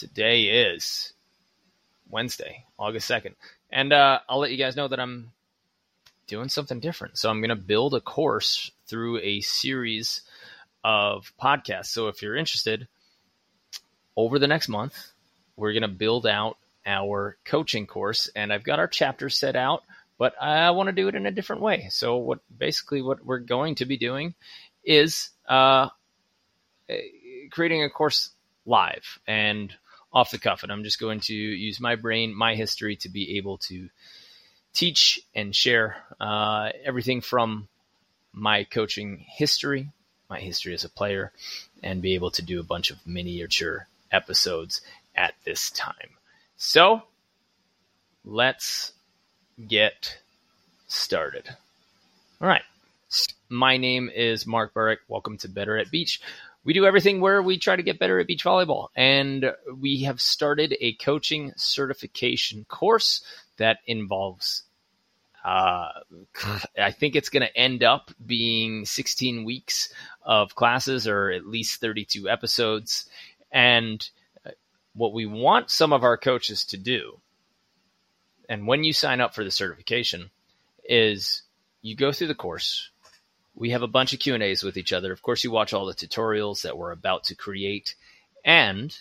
Today is Wednesday, August 2nd. And uh, I'll let you guys know that I'm doing something different. So I'm going to build a course through a series of podcasts. So if you're interested, over the next month, we're going to build out our coaching course. And I've got our chapters set out, but I want to do it in a different way. So what basically what we're going to be doing is uh, creating a course live and off the cuff. And I'm just going to use my brain, my history to be able to teach and share uh, everything from my coaching history, my history as a player, and be able to do a bunch of miniature episodes at this time. So let's get started. All right. My name is Mark Burik. Welcome to Better at Beach we do everything where we try to get better at beach volleyball. And we have started a coaching certification course that involves, uh, I think it's going to end up being 16 weeks of classes or at least 32 episodes. And uh, what we want some of our coaches to do, and when you sign up for the certification, is you go through the course, we have a bunch of Q&As with each other. Of course, you watch all the tutorials that we're about to create. And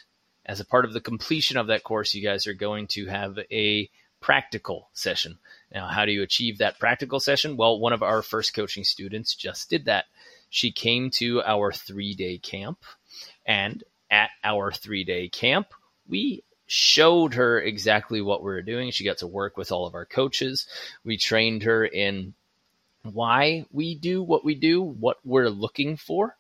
as a part of the completion of that course, you guys are going to have a practical session. Now, how do you achieve that practical session? Well, one of our first coaching students just did that. She came to our three day camp, and at our three day camp, we showed her exactly what we were doing. She got to work with all of our coaches. We trained her in why we do what we do, what we're looking for.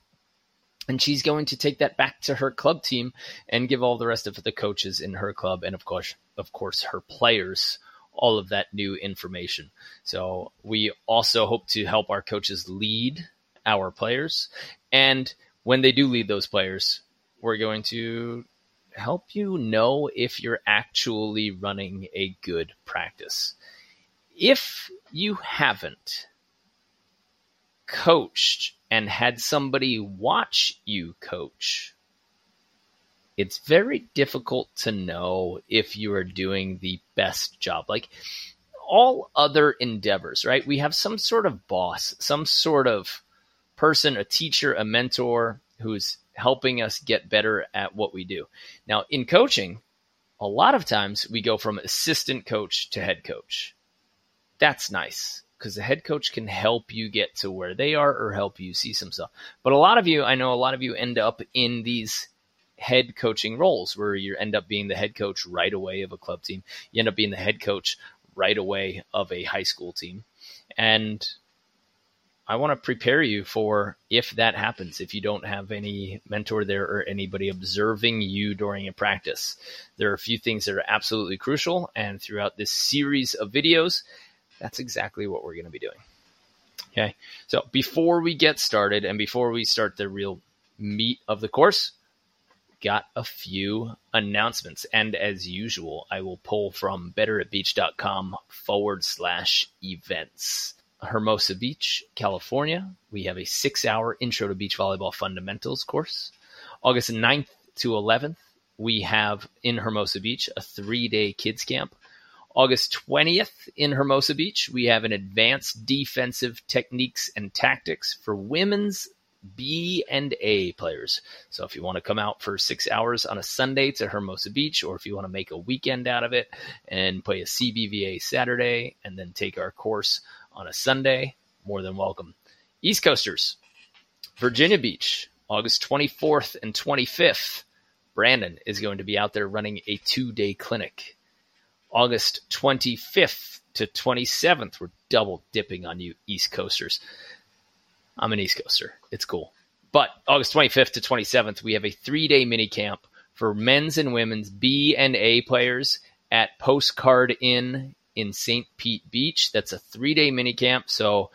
And she's going to take that back to her club team and give all the rest of the coaches in her club and of course of course her players all of that new information. So we also hope to help our coaches lead our players. And when they do lead those players, we're going to help you know if you're actually running a good practice. If you haven't, coached and had somebody watch you coach, it's very difficult to know if you are doing the best job. Like all other endeavors, right? We have some sort of boss, some sort of person, a teacher, a mentor who's helping us get better at what we do. Now, in coaching, a lot of times we go from assistant coach to head coach. That's nice because the head coach can help you get to where they are or help you see some stuff. But a lot of you, I know a lot of you end up in these head coaching roles where you end up being the head coach right away of a club team. You end up being the head coach right away of a high school team. And I want to prepare you for if that happens, if you don't have any mentor there or anybody observing you during a practice. There are a few things that are absolutely crucial. And throughout this series of videos, that's exactly what we're going to be doing. Okay. So before we get started and before we start the real meat of the course, got a few announcements. And as usual, I will pull from betteratbeach.com forward slash events. Hermosa Beach, California. We have a six hour intro to beach volleyball fundamentals course. August 9th to 11th, we have in Hermosa Beach a three day kids camp August 20th in Hermosa Beach, we have an advanced defensive techniques and tactics for women's B and A players. So if you want to come out for six hours on a Sunday to Hermosa Beach, or if you want to make a weekend out of it and play a CBVA Saturday and then take our course on a Sunday, more than welcome. East Coasters, Virginia Beach, August 24th and 25th. Brandon is going to be out there running a two day clinic August 25th to 27th. We're double dipping on you East Coasters. I'm an East Coaster. It's cool. But August 25th to 27th, we have a three day mini camp for men's and women's B and A players at Postcard Inn in St. Pete Beach. That's a three day mini camp. So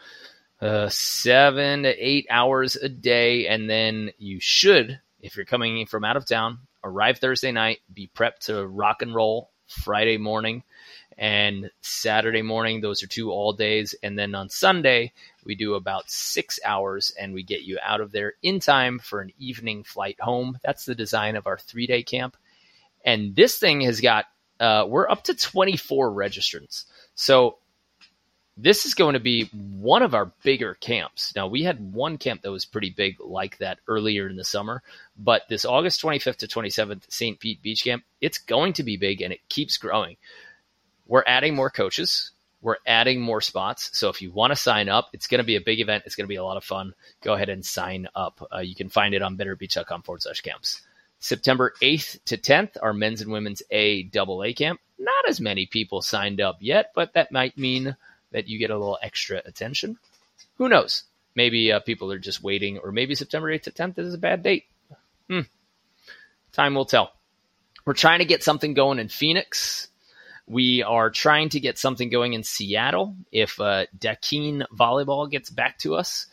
uh, seven to eight hours a day. And then you should, if you're coming from out of town, arrive Thursday night, be prepped to rock and roll Friday morning and Saturday morning. Those are two all days. And then on Sunday, we do about six hours and we get you out of there in time for an evening flight home. That's the design of our three day camp. And this thing has got, uh, we're up to 24 registrants. So this is going to be one of our bigger camps. Now, we had one camp that was pretty big like that earlier in the summer, but this August 25th to 27th St. Pete Beach Camp, it's going to be big and it keeps growing. We're adding more coaches. We're adding more spots. So if you want to sign up, it's going to be a big event. It's going to be a lot of fun. Go ahead and sign up. Uh, you can find it on betterbeach.com forward slash camps. September 8th to 10th, our men's and women's A double A camp. Not as many people signed up yet, but that might mean that you get a little extra attention. Who knows? Maybe uh, people are just waiting, or maybe September 8th to 10th is a bad date. Hmm. Time will tell. We're trying to get something going in Phoenix. We are trying to get something going in Seattle if uh, Volleyball gets back to us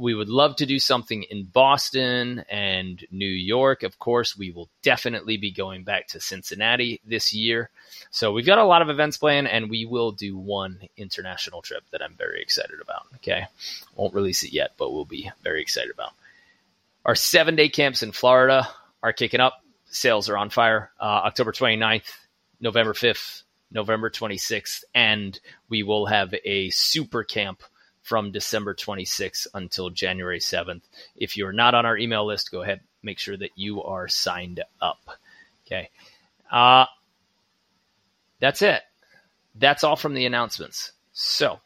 we would love to do something in Boston and New York. Of course, we will definitely be going back to Cincinnati this year. So we've got a lot of events planned, and we will do one international trip that I'm very excited about. Okay. Won't release it yet, but we'll be very excited about. Our seven day camps in Florida are kicking up. Sales are on fire. Uh, October 29th, November 5th, November 26th, and we will have a super camp from December 26th until January 7th. If you're not on our email list, go ahead, make sure that you are signed up. Okay. Uh, that's it. That's all from the announcements. So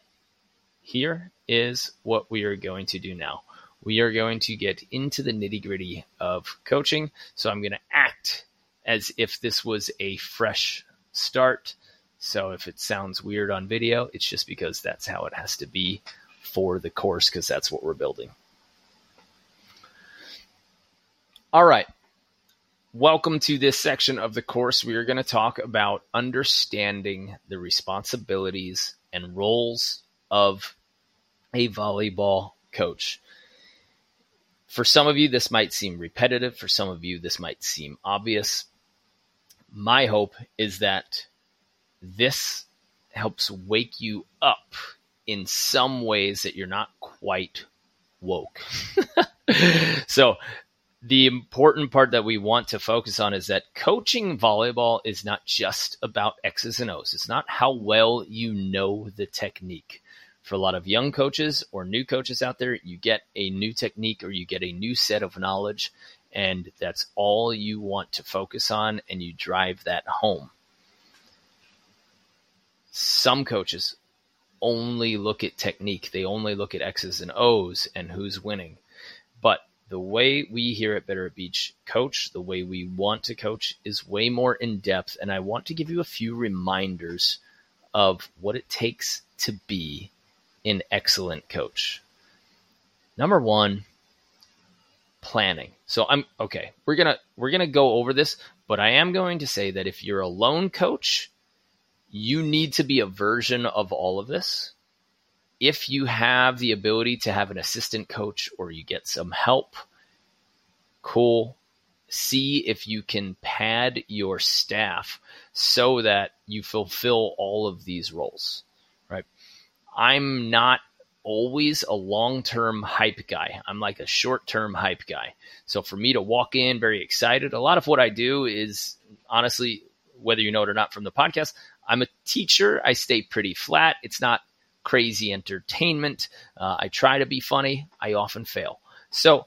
here is what we are going to do now. We are going to get into the nitty gritty of coaching. So I'm going to act as if this was a fresh start. So if it sounds weird on video, it's just because that's how it has to be for the course because that's what we're building. All right. Welcome to this section of the course. We are going to talk about understanding the responsibilities and roles of a volleyball coach. For some of you, this might seem repetitive. For some of you, this might seem obvious. My hope is that this helps wake you up in some ways that you're not quite woke. so the important part that we want to focus on is that coaching volleyball is not just about X's and O's. It's not how well you know the technique. For a lot of young coaches or new coaches out there, you get a new technique or you get a new set of knowledge, and that's all you want to focus on, and you drive that home. Some coaches only look at technique. They only look at X's and O's and who's winning. But the way we here at Better at Beach coach, the way we want to coach is way more in depth. And I want to give you a few reminders of what it takes to be an excellent coach. Number one, planning. So I'm okay. We're gonna we're gonna go over this, but I am going to say that if you're a lone coach, you need to be a version of all of this. If you have the ability to have an assistant coach or you get some help, cool. See if you can pad your staff so that you fulfill all of these roles, right? I'm not always a long term hype guy. I'm like a short term hype guy. So for me to walk in very excited, a lot of what I do is honestly, whether you know it or not from the podcast, I'm a teacher. I stay pretty flat. It's not crazy entertainment. Uh, I try to be funny. I often fail. So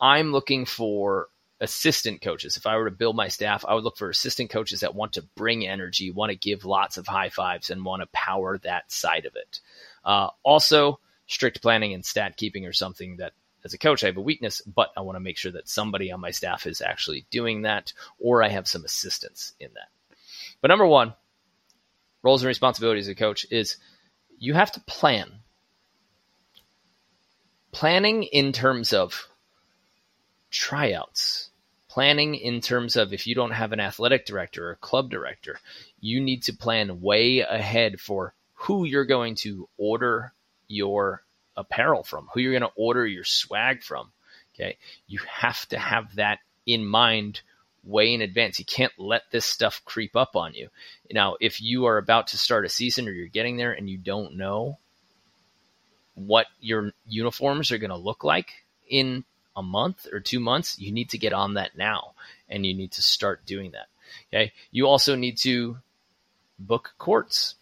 I'm looking for assistant coaches. If I were to build my staff, I would look for assistant coaches that want to bring energy, want to give lots of high fives, and want to power that side of it. Uh, also, strict planning and stat keeping are something that as a coach, I have a weakness, but I want to make sure that somebody on my staff is actually doing that, or I have some assistance in that. But number one, roles and responsibilities of a coach is you have to plan. Planning in terms of tryouts, planning in terms of if you don't have an athletic director or club director, you need to plan way ahead for who you're going to order your apparel from, who you're going to order your swag from. Okay. You have to have that in mind way in advance. You can't let this stuff creep up on you. Now, if you are about to start a season or you're getting there and you don't know what your uniforms are going to look like in a month or two months, you need to get on that now and you need to start doing that. Okay. You also need to book courts.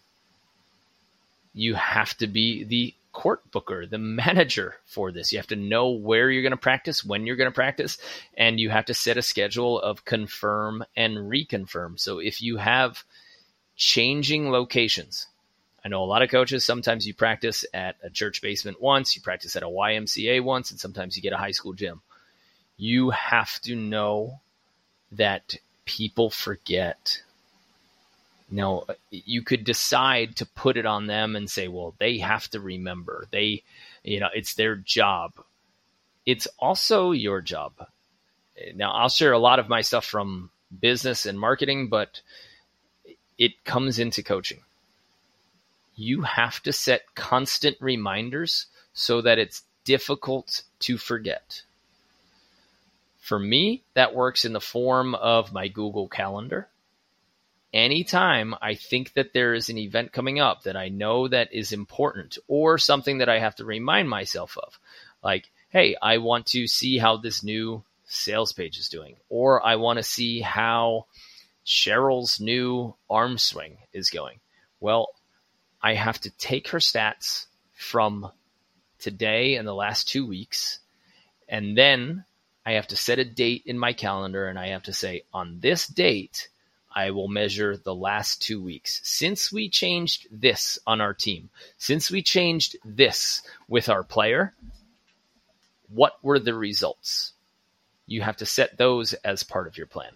You have to be the court booker, the manager for this. You have to know where you're going to practice, when you're going to practice, and you have to set a schedule of confirm and reconfirm. So if you have changing locations, I know a lot of coaches, sometimes you practice at a church basement once, you practice at a YMCA once, and sometimes you get a high school gym. You have to know that people forget. Now, uh, you could decide to put it on them and say, well, they have to remember. They, you know, it's their job. It's also your job. Now, I'll share a lot of my stuff from business and marketing, but it comes into coaching you have to set constant reminders so that it's difficult to forget. For me, that works in the form of my Google Calendar. Anytime I think that there is an event coming up that I know that is important or something that I have to remind myself of, like, hey, I want to see how this new sales page is doing, or I want to see how Cheryl's new arm swing is going. Well, I have to take her stats from today and the last two weeks, and then I have to set a date in my calendar and I have to say, on this date, I will measure the last two weeks. Since we changed this on our team, since we changed this with our player, what were the results? You have to set those as part of your plan.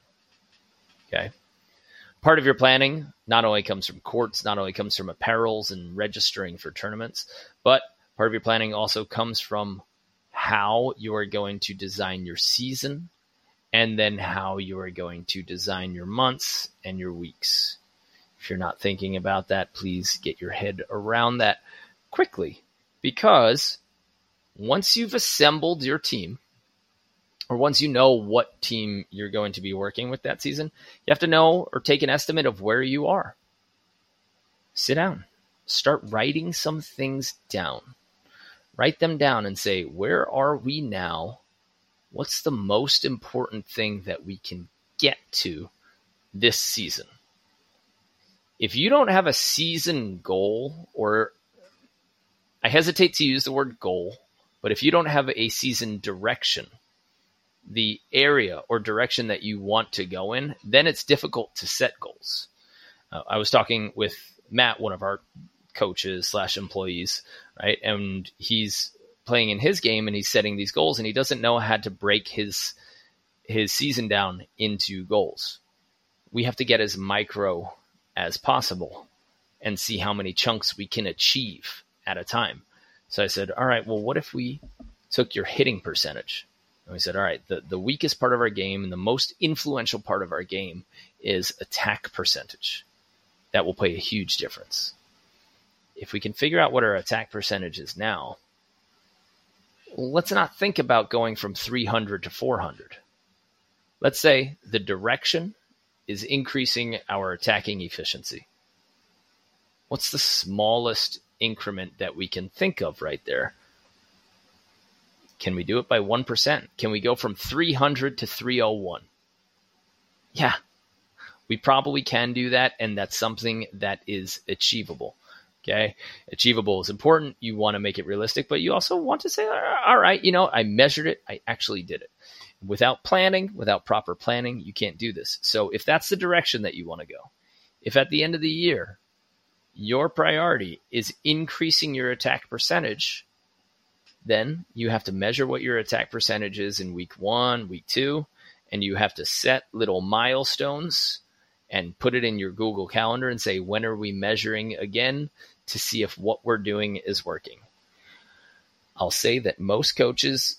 Okay part of your planning not only comes from courts, not only comes from apparels and registering for tournaments, but part of your planning also comes from how you are going to design your season and then how you are going to design your months and your weeks. If you're not thinking about that, please get your head around that quickly because once you've assembled your team, or once you know what team you're going to be working with that season, you have to know or take an estimate of where you are. Sit down, start writing some things down. Write them down and say, where are we now? What's the most important thing that we can get to this season? If you don't have a season goal, or I hesitate to use the word goal, but if you don't have a season direction, the area or direction that you want to go in, then it's difficult to set goals. Uh, I was talking with Matt, one of our coaches slash employees, right? And he's playing in his game and he's setting these goals and he doesn't know how to break his his season down into goals. We have to get as micro as possible and see how many chunks we can achieve at a time. So I said, all right, well, what if we took your hitting percentage and we said, all right, the, the weakest part of our game and the most influential part of our game is attack percentage. That will play a huge difference. If we can figure out what our attack percentage is now, let's not think about going from 300 to 400. Let's say the direction is increasing our attacking efficiency. What's the smallest increment that we can think of right there can we do it by 1%? Can we go from 300 to 301? Yeah, we probably can do that. And that's something that is achievable. Okay. Achievable is important. You want to make it realistic, but you also want to say, all right, you know, I measured it. I actually did it. Without planning, without proper planning, you can't do this. So if that's the direction that you want to go, if at the end of the year, your priority is increasing your attack percentage, then you have to measure what your attack percentage is in week one, week two, and you have to set little milestones and put it in your Google Calendar and say, when are we measuring again to see if what we're doing is working? I'll say that most coaches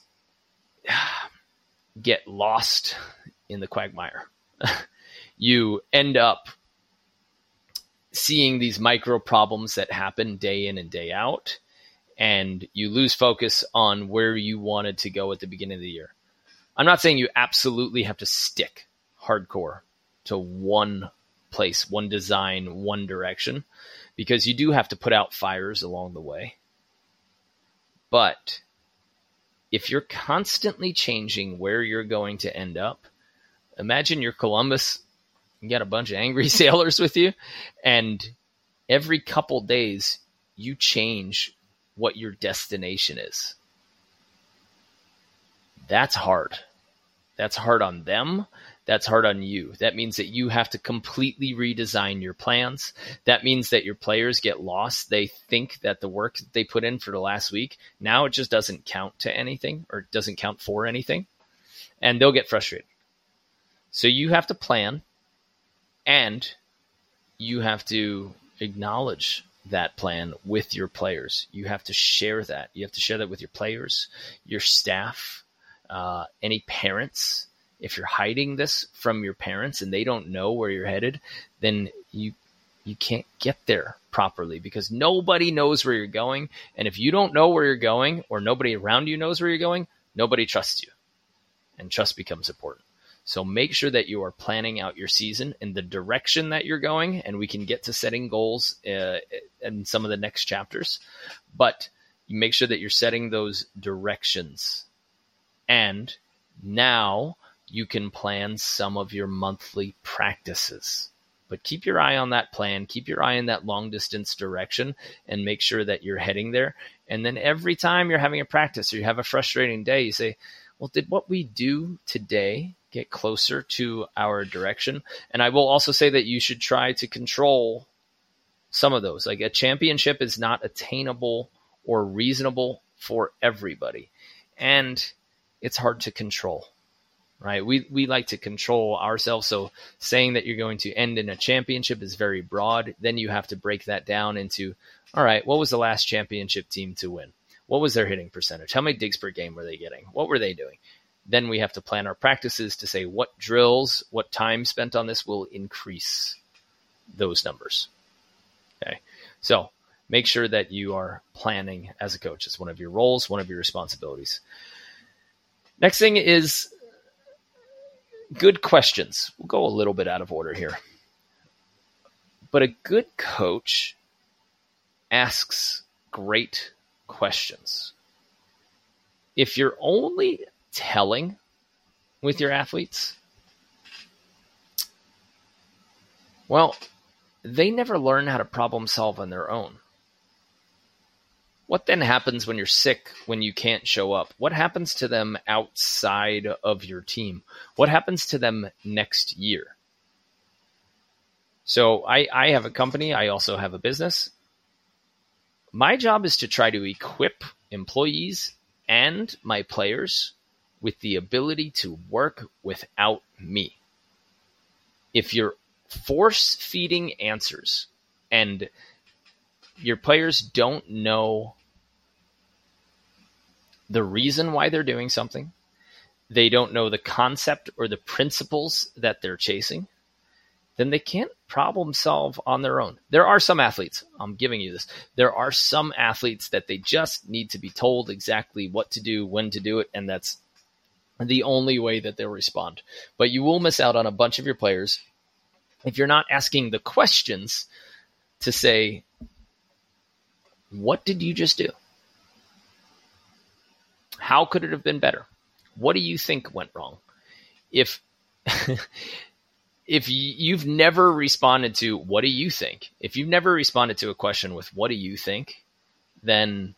get lost in the quagmire. you end up seeing these micro problems that happen day in and day out and you lose focus on where you wanted to go at the beginning of the year. I'm not saying you absolutely have to stick hardcore to one place, one design, one direction, because you do have to put out fires along the way. But if you're constantly changing where you're going to end up, imagine you're Columbus you got a bunch of angry sailors with you, and every couple days you change what your destination is. That's hard. That's hard on them. That's hard on you. That means that you have to completely redesign your plans. That means that your players get lost. They think that the work that they put in for the last week, now it just doesn't count to anything or doesn't count for anything. And they'll get frustrated. So you have to plan and you have to acknowledge that plan with your players. You have to share that. You have to share that with your players, your staff, uh, any parents. If you're hiding this from your parents and they don't know where you're headed, then you you can't get there properly because nobody knows where you're going. And if you don't know where you're going or nobody around you knows where you're going, nobody trusts you. And trust becomes important. So make sure that you are planning out your season in the direction that you're going, and we can get to setting goals uh, in some of the next chapters. But make sure that you're setting those directions. And now you can plan some of your monthly practices. But keep your eye on that plan, keep your eye in that long distance direction, and make sure that you're heading there. And then every time you're having a practice or you have a frustrating day, you say, Well, did what we do today get closer to our direction. And I will also say that you should try to control some of those. Like a championship is not attainable or reasonable for everybody. And it's hard to control. Right? We we like to control ourselves. So saying that you're going to end in a championship is very broad. Then you have to break that down into all right, what was the last championship team to win? What was their hitting percentage? How many digs per game were they getting? What were they doing? Then we have to plan our practices to say what drills, what time spent on this will increase those numbers. Okay. So make sure that you are planning as a coach. It's one of your roles, one of your responsibilities. Next thing is good questions. We'll go a little bit out of order here. But a good coach asks great questions. If you're only telling with your athletes? Well, they never learn how to problem solve on their own. What then happens when you're sick, when you can't show up? What happens to them outside of your team? What happens to them next year? So I, I have a company, I also have a business. My job is to try to equip employees and my players with the ability to work without me. If you're force feeding answers and your players don't know the reason why they're doing something, they don't know the concept or the principles that they're chasing, then they can't problem solve on their own. There are some athletes, I'm giving you this. There are some athletes that they just need to be told exactly what to do, when to do it, and that's the only way that they'll respond. But you will miss out on a bunch of your players if you're not asking the questions to say, what did you just do? How could it have been better? What do you think went wrong? If if you've never responded to what do you think? If you've never responded to a question with what do you think, then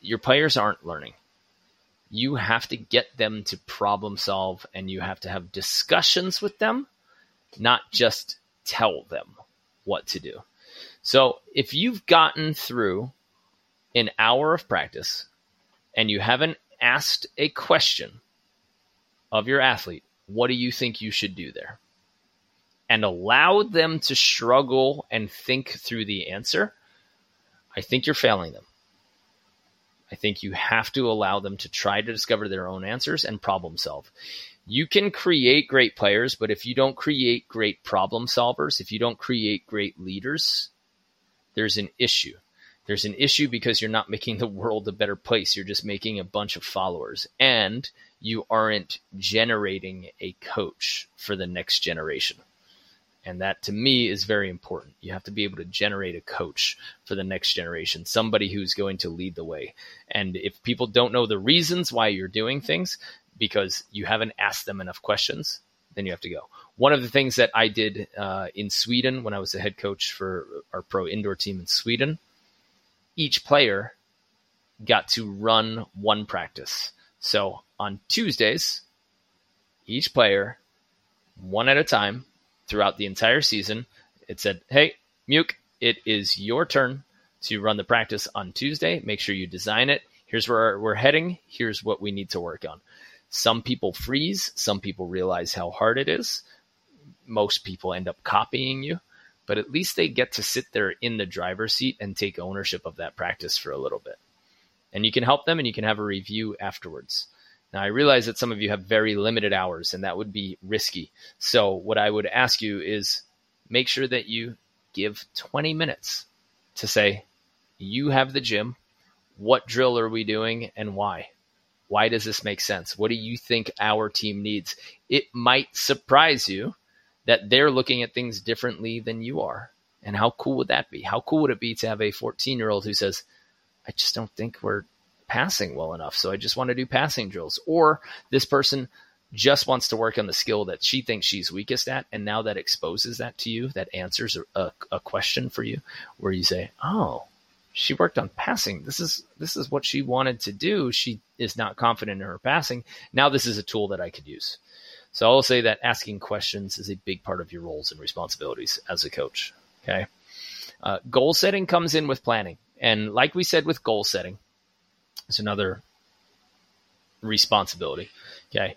your players aren't learning you have to get them to problem solve and you have to have discussions with them, not just tell them what to do. So if you've gotten through an hour of practice and you haven't asked a question of your athlete, what do you think you should do there? And allow them to struggle and think through the answer, I think you're failing them. I think you have to allow them to try to discover their own answers and problem solve. You can create great players, but if you don't create great problem solvers, if you don't create great leaders, there's an issue. There's an issue because you're not making the world a better place. You're just making a bunch of followers and you aren't generating a coach for the next generation. And that to me is very important. You have to be able to generate a coach for the next generation, somebody who's going to lead the way. And if people don't know the reasons why you're doing things because you haven't asked them enough questions, then you have to go. One of the things that I did uh, in Sweden when I was a head coach for our pro indoor team in Sweden, each player got to run one practice. So on Tuesdays, each player, one at a time, throughout the entire season, it said, "Hey, Muke, it is your turn to run the practice on Tuesday. Make sure you design it. Here's where we're heading. Here's what we need to work on." Some people freeze. Some people realize how hard it is. Most people end up copying you, but at least they get to sit there in the driver's seat and take ownership of that practice for a little bit. And you can help them and you can have a review afterwards. Now, I realize that some of you have very limited hours and that would be risky. So, what I would ask you is make sure that you give 20 minutes to say, you have the gym. What drill are we doing and why? Why does this make sense? What do you think our team needs? It might surprise you that they're looking at things differently than you are. And how cool would that be? How cool would it be to have a 14 year old who says, I just don't think we're passing well enough. So I just want to do passing drills. Or this person just wants to work on the skill that she thinks she's weakest at. And now that exposes that to you, that answers a, a question for you where you say, Oh, she worked on passing. This is this is what she wanted to do. She is not confident in her passing. Now this is a tool that I could use. So I'll say that asking questions is a big part of your roles and responsibilities as a coach. Okay. Uh, goal setting comes in with planning. And like we said with goal setting, it's another responsibility. Okay.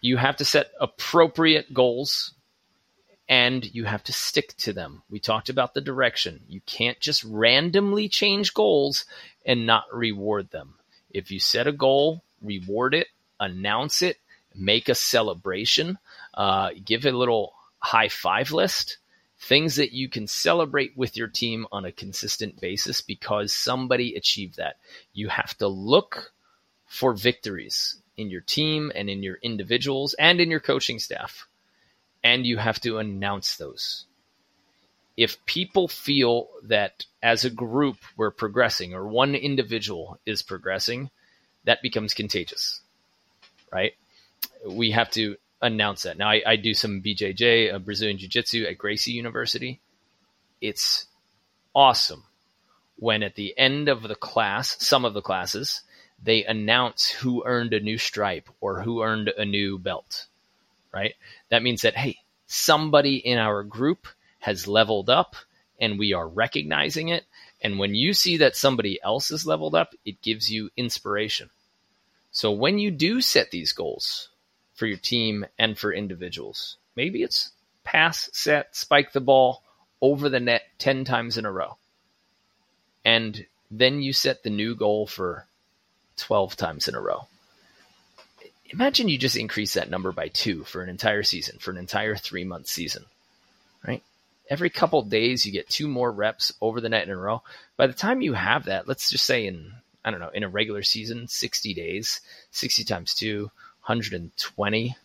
You have to set appropriate goals and you have to stick to them. We talked about the direction. You can't just randomly change goals and not reward them. If you set a goal, reward it, announce it, make a celebration, uh, give a little high five list, things that you can celebrate with your team on a consistent basis because somebody achieved that. You have to look for victories in your team and in your individuals and in your coaching staff and you have to announce those. If people feel that as a group we're progressing or one individual is progressing, that becomes contagious, right? We have to announce that. Now, I, I do some BJJ, uh, Brazilian Jiu Jitsu at Gracie University. It's awesome when at the end of the class, some of the classes, they announce who earned a new stripe or who earned a new belt right? That means that, hey, somebody in our group has leveled up and we are recognizing it. And when you see that somebody else is leveled up, it gives you inspiration. So when you do set these goals for your team and for individuals, maybe it's pass, set, spike the ball over the net 10 times in a row. And then you set the new goal for 12 times in a row imagine you just increase that number by two for an entire season, for an entire three month season, right? Every couple days, you get two more reps over the net in a row. By the time you have that, let's just say in, I don't know, in a regular season, 60 days, 60 times two, 120.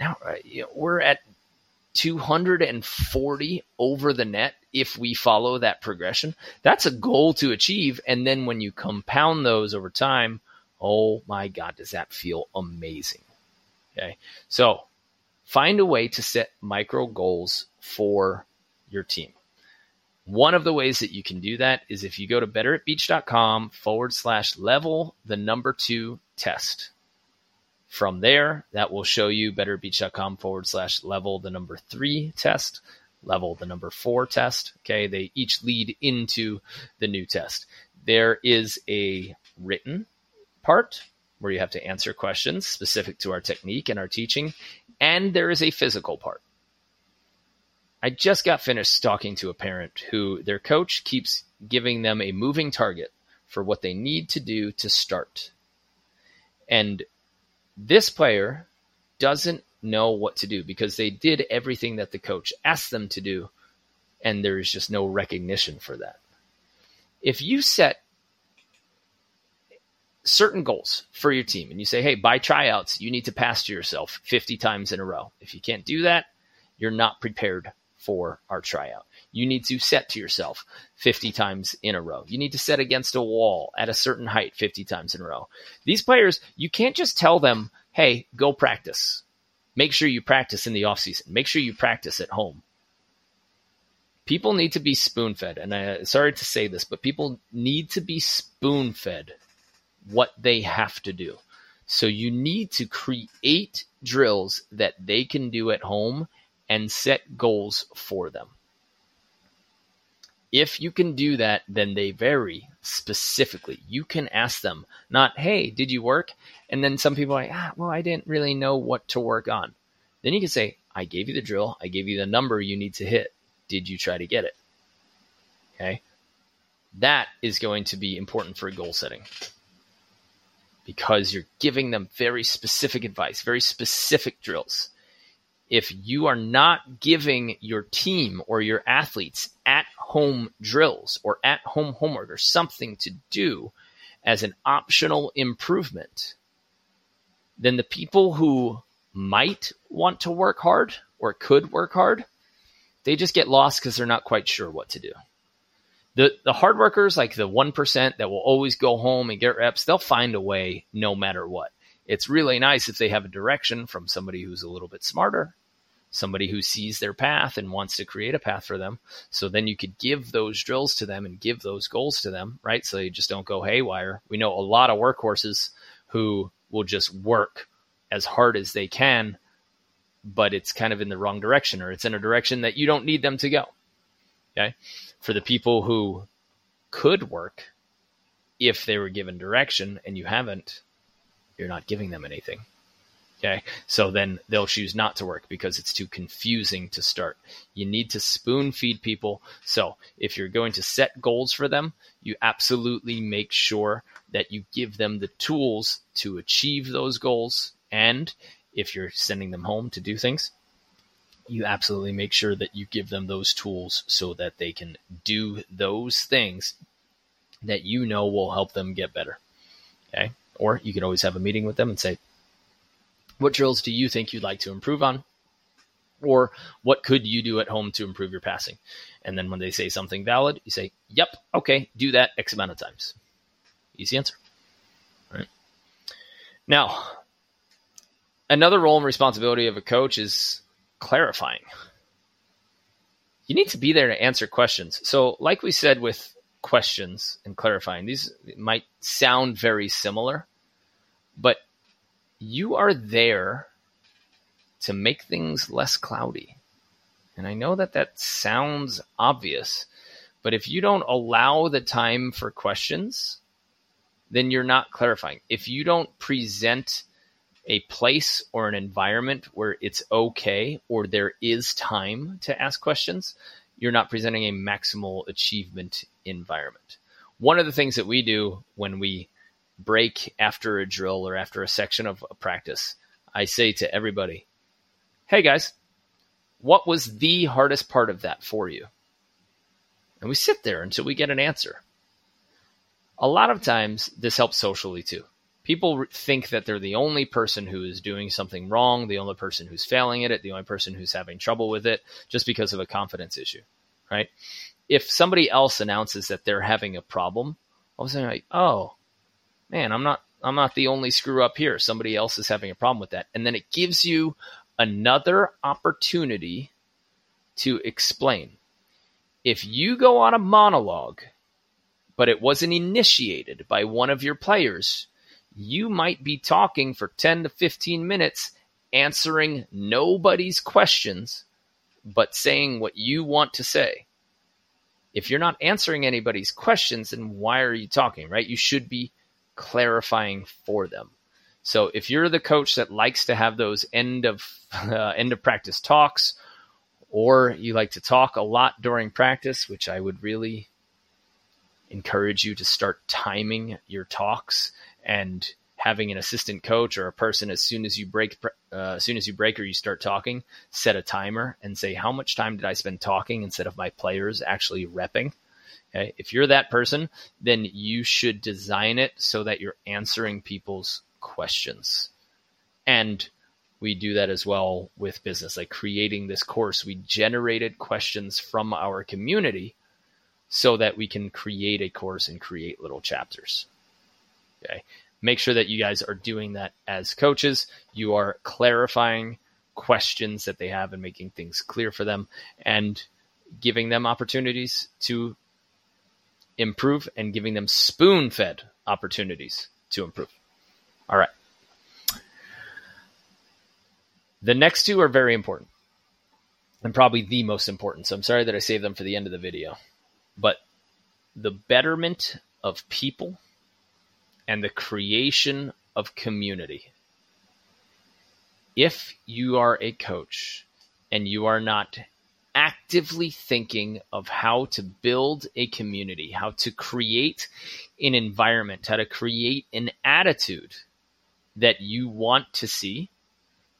Now, uh, you know, we're at 240 over the net if we follow that progression. That's a goal to achieve. And then when you compound those over time, Oh my God, does that feel amazing? Okay. So find a way to set micro goals for your team. One of the ways that you can do that is if you go to betteratbeach.com forward slash level the number two test. From there, that will show you betteratbeach.com forward slash level the number three test, level the number four test. Okay. They each lead into the new test. There is a written part where you have to answer questions specific to our technique and our teaching, and there is a physical part. I just got finished talking to a parent who their coach keeps giving them a moving target for what they need to do to start. And this player doesn't know what to do because they did everything that the coach asked them to do, and there is just no recognition for that. If you set certain goals for your team and you say, hey, by tryouts, you need to pass to yourself 50 times in a row. If you can't do that, you're not prepared for our tryout. You need to set to yourself 50 times in a row. You need to set against a wall at a certain height 50 times in a row. These players, you can't just tell them, hey, go practice. Make sure you practice in the off season. Make sure you practice at home. People need to be spoon fed. And I, sorry to say this, but people need to be spoon fed what they have to do. So you need to create drills that they can do at home and set goals for them. If you can do that, then they vary specifically. You can ask them, not, hey, did you work? And then some people are like, ah, well, I didn't really know what to work on. Then you can say, I gave you the drill, I gave you the number you need to hit. Did you try to get it? Okay. That is going to be important for goal setting because you're giving them very specific advice, very specific drills. If you are not giving your team or your athletes at home drills or at home homework or something to do as an optional improvement, then the people who might want to work hard or could work hard, they just get lost because they're not quite sure what to do the the hard workers, like the one percent that will always go home and get reps, they'll find a way no matter what. It's really nice if they have a direction from somebody who's a little bit smarter, somebody who sees their path and wants to create a path for them. So then you could give those drills to them and give those goals to them, right? So you just don't go haywire. We know a lot of workhorses who will just work as hard as they can, but it's kind of in the wrong direction or it's in a direction that you don't need them to go. Okay for the people who could work if they were given direction and you haven't, you're not giving them anything. Okay. So then they'll choose not to work because it's too confusing to start. You need to spoon feed people. So if you're going to set goals for them, you absolutely make sure that you give them the tools to achieve those goals. And if you're sending them home to do things, you absolutely make sure that you give them those tools so that they can do those things that you know will help them get better. Okay. Or you can always have a meeting with them and say, what drills do you think you'd like to improve on? Or what could you do at home to improve your passing? And then when they say something valid, you say, yep, okay, do that X amount of times. Easy answer. Right. Now, another role and responsibility of a coach is clarifying. You need to be there to answer questions. So, like we said with questions and clarifying, these might sound very similar, but you are there to make things less cloudy. And I know that that sounds obvious, but if you don't allow the time for questions, then you're not clarifying. If you don't present a place or an environment where it's okay or there is time to ask questions, you're not presenting a maximal achievement environment. One of the things that we do when we break after a drill or after a section of a practice, I say to everybody, Hey guys, what was the hardest part of that for you? And we sit there until we get an answer. A lot of times, this helps socially too people think that they're the only person who is doing something wrong, the only person who's failing at it, the only person who's having trouble with it, just because of a confidence issue, right? If somebody else announces that they're having a problem, all of a sudden, like, oh, man, I'm not, I'm not the only screw up here. Somebody else is having a problem with that, and then it gives you another opportunity to explain. If you go on a monologue, but it wasn't initiated by one of your players, you might be talking for 10 to 15 minutes answering nobody's questions, but saying what you want to say. If you're not answering anybody's questions, then why are you talking, right? You should be clarifying for them. So if you're the coach that likes to have those end of uh, end of practice talks, or you like to talk a lot during practice, which I would really encourage you to start timing your talks and having an assistant coach or a person as soon as you break uh, as soon as you break or you start talking set a timer and say how much time did i spend talking instead of my players actually repping? Okay? If you're that person then you should design it so that you're answering people's questions. And we do that as well with business like creating this course. We generated questions from our community so that we can create a course and create little chapters. Okay. Make sure that you guys are doing that as coaches. You are clarifying questions that they have and making things clear for them and giving them opportunities to improve and giving them spoon fed opportunities to improve. All right. The next two are very important and probably the most important. So I'm sorry that I saved them for the end of the video. But the betterment of people and the creation of community. If you are a coach and you are not actively thinking of how to build a community, how to create an environment, how to create an attitude that you want to see,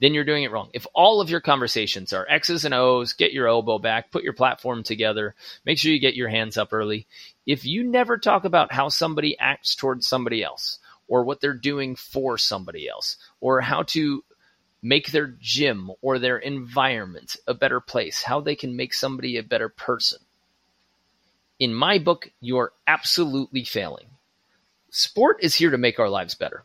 then you're doing it wrong. If all of your conversations are X's and O's, get your elbow back, put your platform together, make sure you get your hands up early. If you never talk about how somebody acts towards somebody else, or what they're doing for somebody else, or how to make their gym or their environment a better place, how they can make somebody a better person. In my book, you are absolutely failing. Sport is here to make our lives better.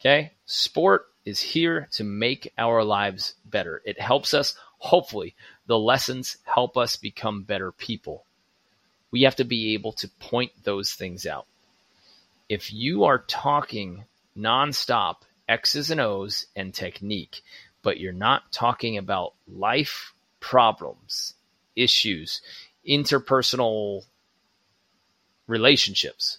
Okay? Sport is here to make our lives better. It helps us, hopefully, the lessons help us become better people. We have to be able to point those things out. If you are talking nonstop X's and O's and technique, but you're not talking about life problems, issues, interpersonal relationships,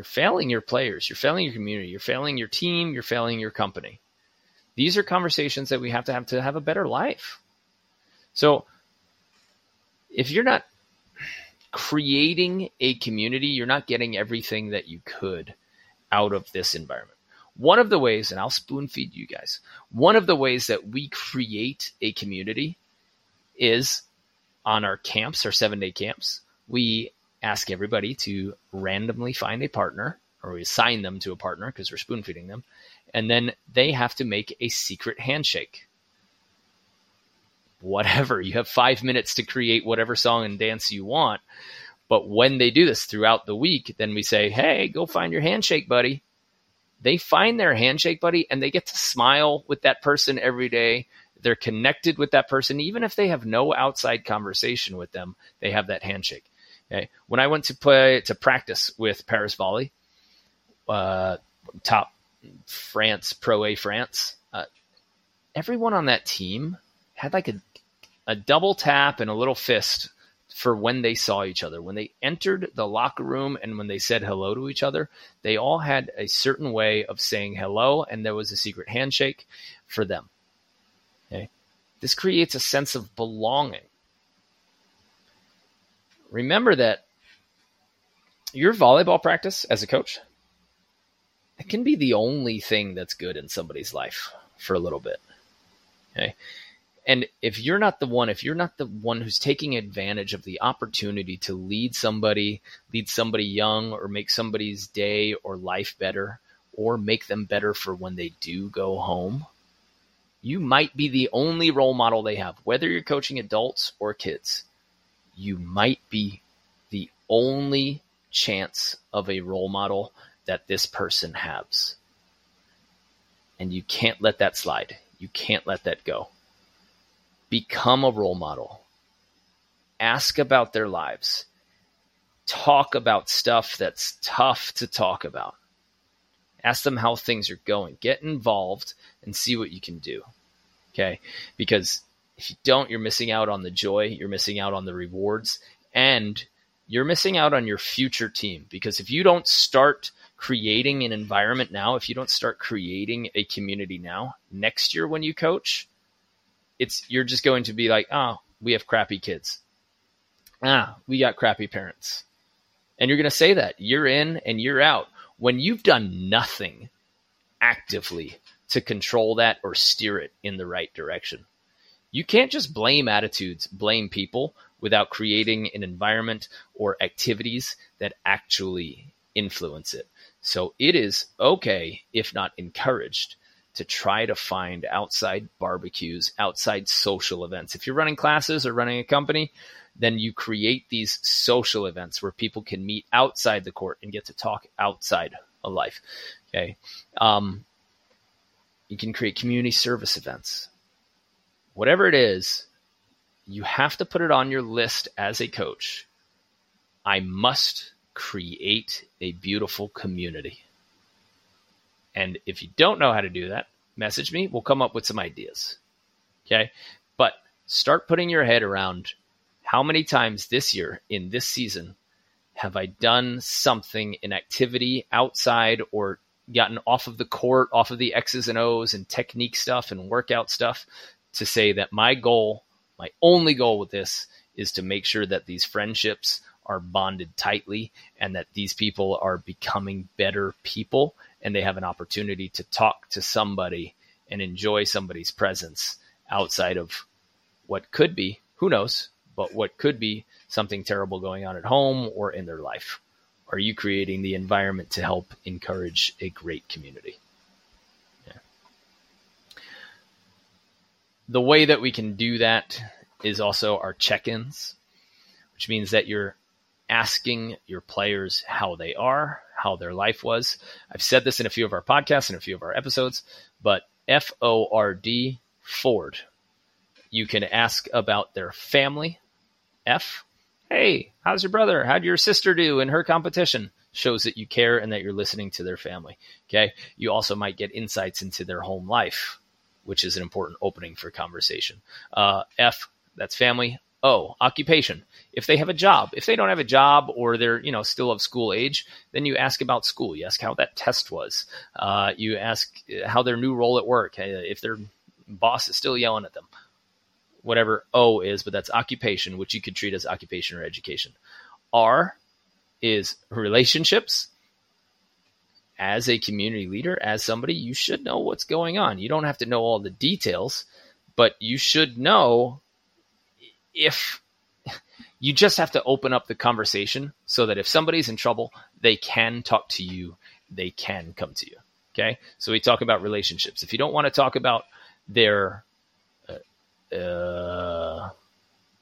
you're failing your players, you're failing your community, you're failing your team, you're failing your company. These are conversations that we have to have to have a better life. So if you're not creating a community, you're not getting everything that you could out of this environment. One of the ways, and I'll spoon feed you guys, one of the ways that we create a community is on our camps, our seven day camps. We ask everybody to randomly find a partner, or we assign them to a partner because we're spoon feeding them, and then they have to make a secret handshake. Whatever. You have five minutes to create whatever song and dance you want. But when they do this throughout the week, then we say, hey, go find your handshake buddy. They find their handshake buddy and they get to smile with that person every day. They're connected with that person. Even if they have no outside conversation with them, they have that handshake. Okay. When I went to play to practice with Paris Volley, uh, top France Pro A France, uh, everyone on that team had like a a double tap and a little fist for when they saw each other. When they entered the locker room and when they said hello to each other, they all had a certain way of saying hello, and there was a secret handshake for them. Okay. This creates a sense of belonging remember that your volleyball practice as a coach it can be the only thing that's good in somebody's life for a little bit okay? And if you're not the one if you're not the one who's taking advantage of the opportunity to lead somebody lead somebody young or make somebody's day or life better or make them better for when they do go home you might be the only role model they have whether you're coaching adults or kids you might be the only chance of a role model that this person has. And you can't let that slide. You can't let that go. Become a role model. Ask about their lives. Talk about stuff that's tough to talk about. Ask them how things are going. Get involved and see what you can do. Okay? Because if you don't, you're missing out on the joy, you're missing out on the rewards, and you're missing out on your future team. Because if you don't start creating an environment now, if you don't start creating a community now, next year when you coach, it's you're just going to be like, oh, we have crappy kids. Ah, we got crappy parents. And you're going to say that year in and year out when you've done nothing actively to control that or steer it in the right direction. You can't just blame attitudes, blame people without creating an environment or activities that actually influence it. So it is okay, if not encouraged, to try to find outside barbecues, outside social events. If you're running classes or running a company, then you create these social events where people can meet outside the court and get to talk outside of life. Okay. Um, You can create community service events. Whatever it is, you have to put it on your list as a coach. I must create a beautiful community. And if you don't know how to do that, message me. We'll come up with some ideas. Okay. But start putting your head around how many times this year in this season have I done something, an activity outside or gotten off of the court, off of the X's and O's and technique stuff and workout stuff to say that my goal, my only goal with this is to make sure that these friendships are bonded tightly and that these people are becoming better people and they have an opportunity to talk to somebody and enjoy somebody's presence outside of what could be, who knows, but what could be something terrible going on at home or in their life. Are you creating the environment to help encourage a great community? The way that we can do that is also our check ins, which means that you're asking your players how they are, how their life was. I've said this in a few of our podcasts and a few of our episodes, but F O R D, Ford. You can ask about their family. F. Hey, how's your brother? How'd your sister do in her competition? Shows that you care and that you're listening to their family. Okay. You also might get insights into their home life, which is an important opening for conversation. Uh, F, that's family. Oh, occupation. If they have a job, if they don't have a job or they're, you know, still of school age, then you ask about school. You ask how that test was. Uh, you ask how their new role at work, if their boss is still yelling at them. Whatever O is, but that's occupation, which you could treat as occupation or education. R is relationships. As a community leader, as somebody, you should know what's going on. You don't have to know all the details, but you should know if you just have to open up the conversation so that if somebody's in trouble, they can talk to you, they can come to you. Okay. So we talk about relationships. If you don't want to talk about their uh, uh,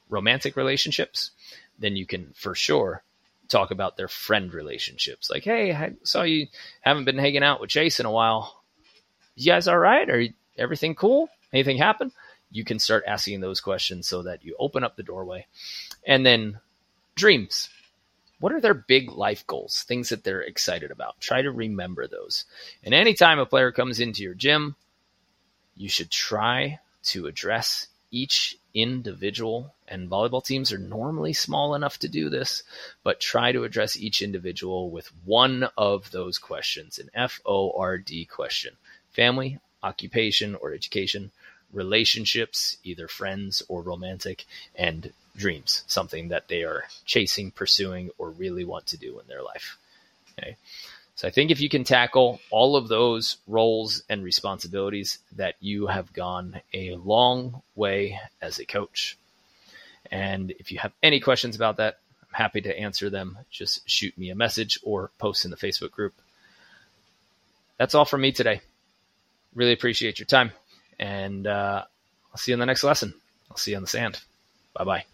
romantic relationships, then you can for sure talk about their friend relationships. Like, hey, I saw you haven't been hanging out with Chase in a while. You guys all right? Are everything cool? Anything happen? you can start asking those questions so that you open up the doorway. And then dreams. What are their big life goals? Things that they're excited about. Try to remember those. And anytime a player comes into your gym, you should try to address each individual and volleyball teams are normally small enough to do this, but try to address each individual with one of those questions, an F O R D question. Family, occupation, or education, relationships, either friends or romantic, and dreams, something that they are chasing, pursuing, or really want to do in their life. Okay. So I think if you can tackle all of those roles and responsibilities, that you have gone a long way as a coach. And if you have any questions about that, I'm happy to answer them. Just shoot me a message or post in the Facebook group. That's all from me today. Really appreciate your time. And uh, I'll see you in the next lesson. I'll see you on the sand. Bye bye.